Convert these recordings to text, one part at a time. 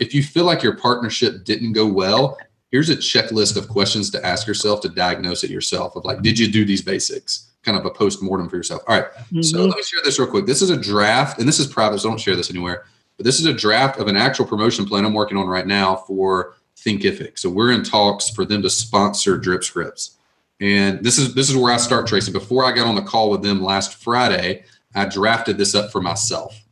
If you feel like your partnership didn't go well, here's a checklist of questions to ask yourself to diagnose it yourself of like, did you do these basics? Kind of a post mortem for yourself. All right, mm-hmm. So let me share this real quick. This is a draft, and this is private, so don't share this anywhere. But this is a draft of an actual promotion plan I'm working on right now for Thinkific. So we're in talks for them to sponsor drip scripts. And this is this is where I start Tracy. Before I got on the call with them last Friday, I drafted this up for myself.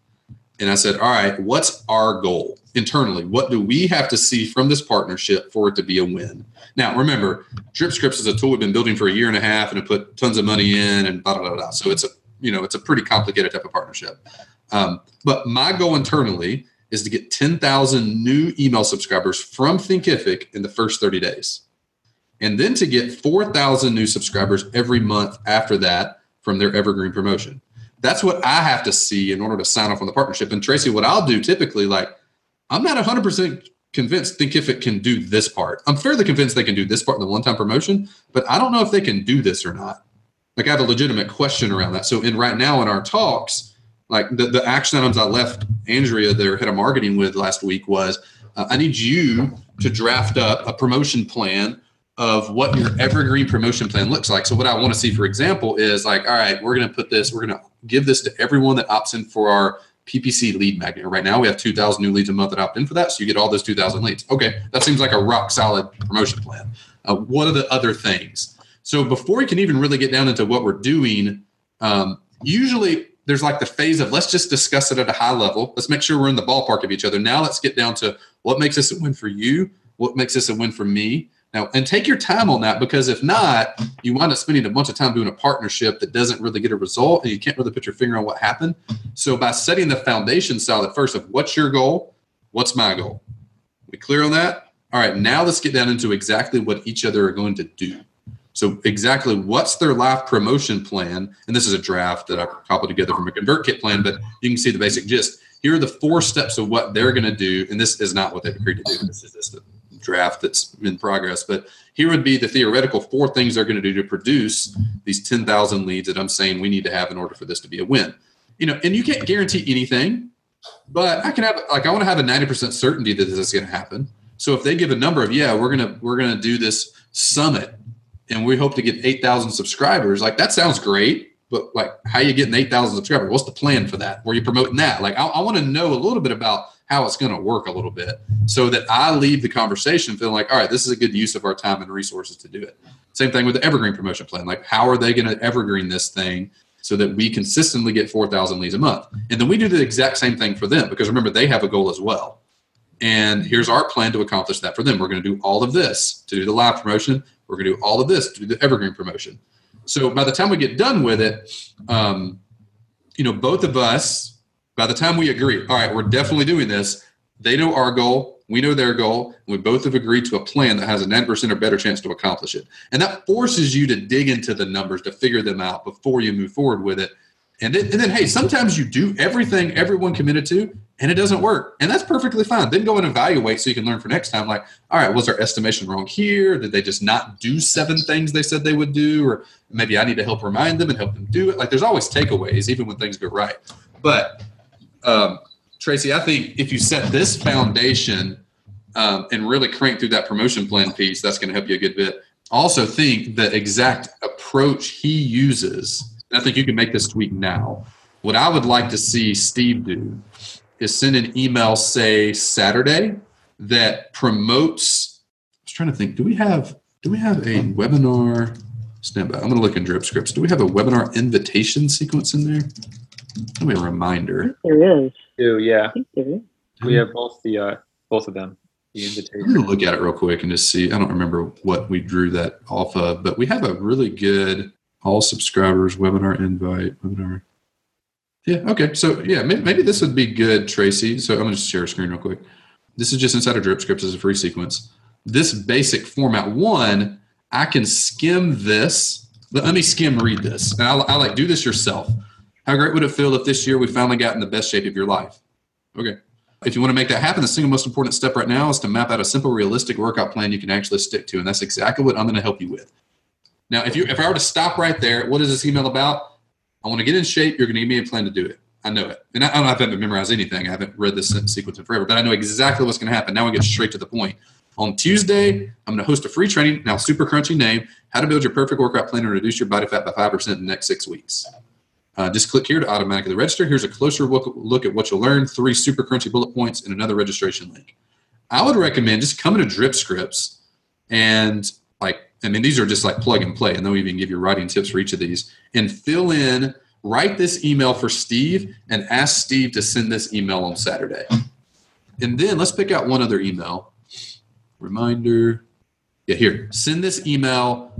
And I said, all right, what's our goal internally? What do we have to see from this partnership for it to be a win? Now, remember, Drip Scripts is a tool we've been building for a year and a half and have put tons of money in and blah, blah, blah, blah. So it's a, you know, it's a pretty complicated type of partnership. Um, but my goal internally is to get 10,000 new email subscribers from Thinkific in the first 30 days. And then to get 4,000 new subscribers every month after that from their evergreen promotion. That's what I have to see in order to sign off on the partnership. And Tracy, what I'll do typically, like, I'm not 100% convinced Thinkific can do this part. I'm fairly convinced they can do this part in the one time promotion, but I don't know if they can do this or not. Like, I have a legitimate question around that. So, in right now in our talks, like the, the action items I left Andrea, their head of marketing, with last week was uh, I need you to draft up a promotion plan of what your evergreen promotion plan looks like. So what I want to see, for example, is like, all right, we're going to put this, we're going to give this to everyone that opts in for our PPC lead magnet. Right now, we have 2,000 new leads a month that opt in for that. So you get all those 2,000 leads. Okay, that seems like a rock solid promotion plan. Uh, what are the other things? So before we can even really get down into what we're doing, um, usually there's like the phase of let's just discuss it at a high level. Let's make sure we're in the ballpark of each other. Now let's get down to what makes this a win for you, what makes this a win for me. Now, and take your time on that because if not, you wind up spending a bunch of time doing a partnership that doesn't really get a result and you can't really put your finger on what happened. So, by setting the foundation solid first of what's your goal, what's my goal? We clear on that? All right, now let's get down into exactly what each other are going to do. So exactly what's their live promotion plan? And this is a draft that I cobbled together from a ConvertKit plan, but you can see the basic gist. Here are the four steps of what they're going to do, and this is not what they've agreed to do. Draft that's in progress. But here would be the theoretical four things they're going to do to produce these 10,000 leads that I'm saying we need to have in order for this to be a win. You know, and you can't guarantee anything, but I can have like I want to have a 90% certainty that this is going to happen. So if they give a number of yeah, we're gonna we're gonna do this summit and we hope to get 8,000 subscribers. Like that sounds great, but like how you getting 8,000 subscribers? What's the plan for that? Were you promoting that? Like I, I want to know a little bit about how it's going to work a little bit so that I leave the conversation feeling like, all right, this is a good use of our time and resources to do it. Same thing with the evergreen promotion plan. Like how are they going to evergreen this thing so that we consistently get 4,000 leads a month? And then we do the exact same thing for them because remember, they have a goal as well. And here's our plan to accomplish that for them. We're going to do all of this to do the live promotion. We're going to do all of this to do the evergreen promotion. So by the time we get done with it, um, you know, both of us, by the time we agree, all right, we're definitely doing this. They know our goal. We know their goal. And we both have agreed to a plan that has a 9% or better chance to accomplish it. And that forces you to dig into the numbers to figure them out before you move forward with it. And then, and then, hey, sometimes you do everything everyone committed to, and it doesn't work. And that's perfectly fine. Then go and evaluate so you can learn for next time. Like, all right, was our estimation wrong here? Did they just not do seven things they said they would do? Or maybe I need to help remind them and help them do it. Like, there's always takeaways, even when things go right. But, um, Tracy, I think if you set this foundation um, and really crank through that promotion plan piece, that's going to help you a good bit. Also, think the exact approach he uses. I think you can make this tweak now. What I would like to see Steve do is send an email, say Saturday, that promotes. I was trying to think. Do we have do we have a webinar? Stand by. I'm going to look in drip scripts. Do we have a webinar invitation sequence in there? Give me a reminder. There is. Do yeah. We have both the uh, both of them. The invitation. I'm going to look at it real quick and just see. I don't remember what we drew that off of, but we have a really good all subscribers webinar invite webinar yeah. Okay. So yeah, maybe, maybe, this would be good, Tracy. So I'm going to just share a screen real quick. This is just inside of Drip Scripts as a free sequence. This basic format one, I can skim this. Let, let me skim read this. And I, I like do this yourself. How great would it feel if this year we finally got in the best shape of your life? Okay. If you want to make that happen, the single most important step right now is to map out a simple, realistic workout plan you can actually stick to. And that's exactly what I'm going to help you with. Now, if you if I were to stop right there, what is this email about? I want to get in shape. You're going to give me a plan to do it. I know it. And I, I don't have to memorize anything. I haven't read this sequence in forever, but I know exactly what's going to happen. Now we get straight to the point. On Tuesday, I'm going to host a free training. Now, super crunchy name How to Build Your Perfect Workout Plan and Reduce Your Body Fat by 5% in the next six weeks. Uh, just click here to automatically register. Here's a closer look, look at what you'll learn, three super crunchy bullet points, and another registration link. I would recommend just coming to Drip Scripts and like, I mean, these are just like plug and play, and they'll even give you writing tips for each of these, and fill in, write this email for Steve and ask Steve to send this email on Saturday. And then let's pick out one other email. Reminder. Yeah, here. Send this email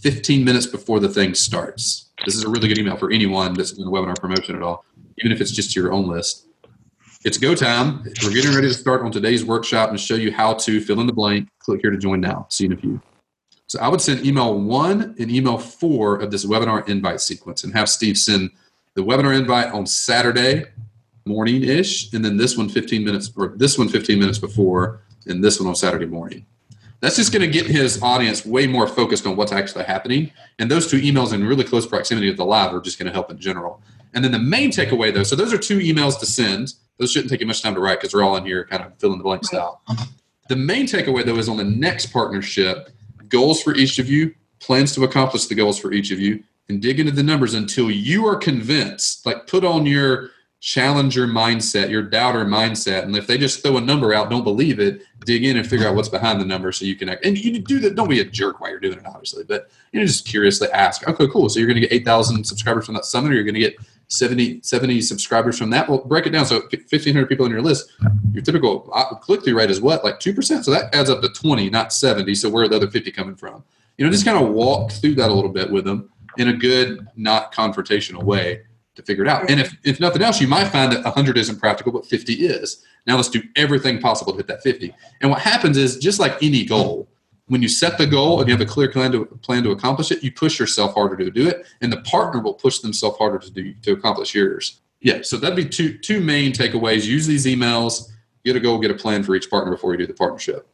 15 minutes before the thing starts. This is a really good email for anyone that's doing a webinar promotion at all, even if it's just your own list. It's go time. We're getting ready to start on today's workshop and show you how to fill in the blank. Click here to join now. See you in a few. So I would send email one and email four of this webinar invite sequence and have Steve send the webinar invite on Saturday morning ish, and then this one 15 minutes or this one 15 minutes before, and this one on Saturday morning. That's just going to get his audience way more focused on what's actually happening. And those two emails in really close proximity to the live are just going to help in general. And then the main takeaway, though, so those are two emails to send. Those shouldn't take you much time to write because they're all in here, kind of fill in the blank style. The main takeaway, though, is on the next partnership goals for each of you, plans to accomplish the goals for each of you, and dig into the numbers until you are convinced. Like put on your challenger mindset, your doubter mindset. And if they just throw a number out, don't believe it, dig in and figure out what's behind the number so you can act. And you do that. Don't be a jerk while you're doing it, obviously, but you know, just curiously ask, okay, cool. So you're going to get 8,000 subscribers from that summit, or you're going to get 70, 70 subscribers from that. Well, break it down. So 1,500 people on your list, your typical uh, click through rate is what? Like 2%. So that adds up to 20, not 70. So where are the other 50 coming from? You know, just kind of walk through that a little bit with them in a good, not confrontational way to figure it out. And if, mm-hmm. if nothing else, you might find that 100 isn't practical, but 50 is. Now let's do everything possible to hit that 50. And what happens is, just like any goal, when you set the goal and you have a clear plan to plan to accomplish it, you push yourself harder to do it, and the partner will push themselves harder to do to accomplish yours. Yeah, so that'd be two two main takeaways. Use these emails, get a goal, get a plan for each partner before you do the partnership.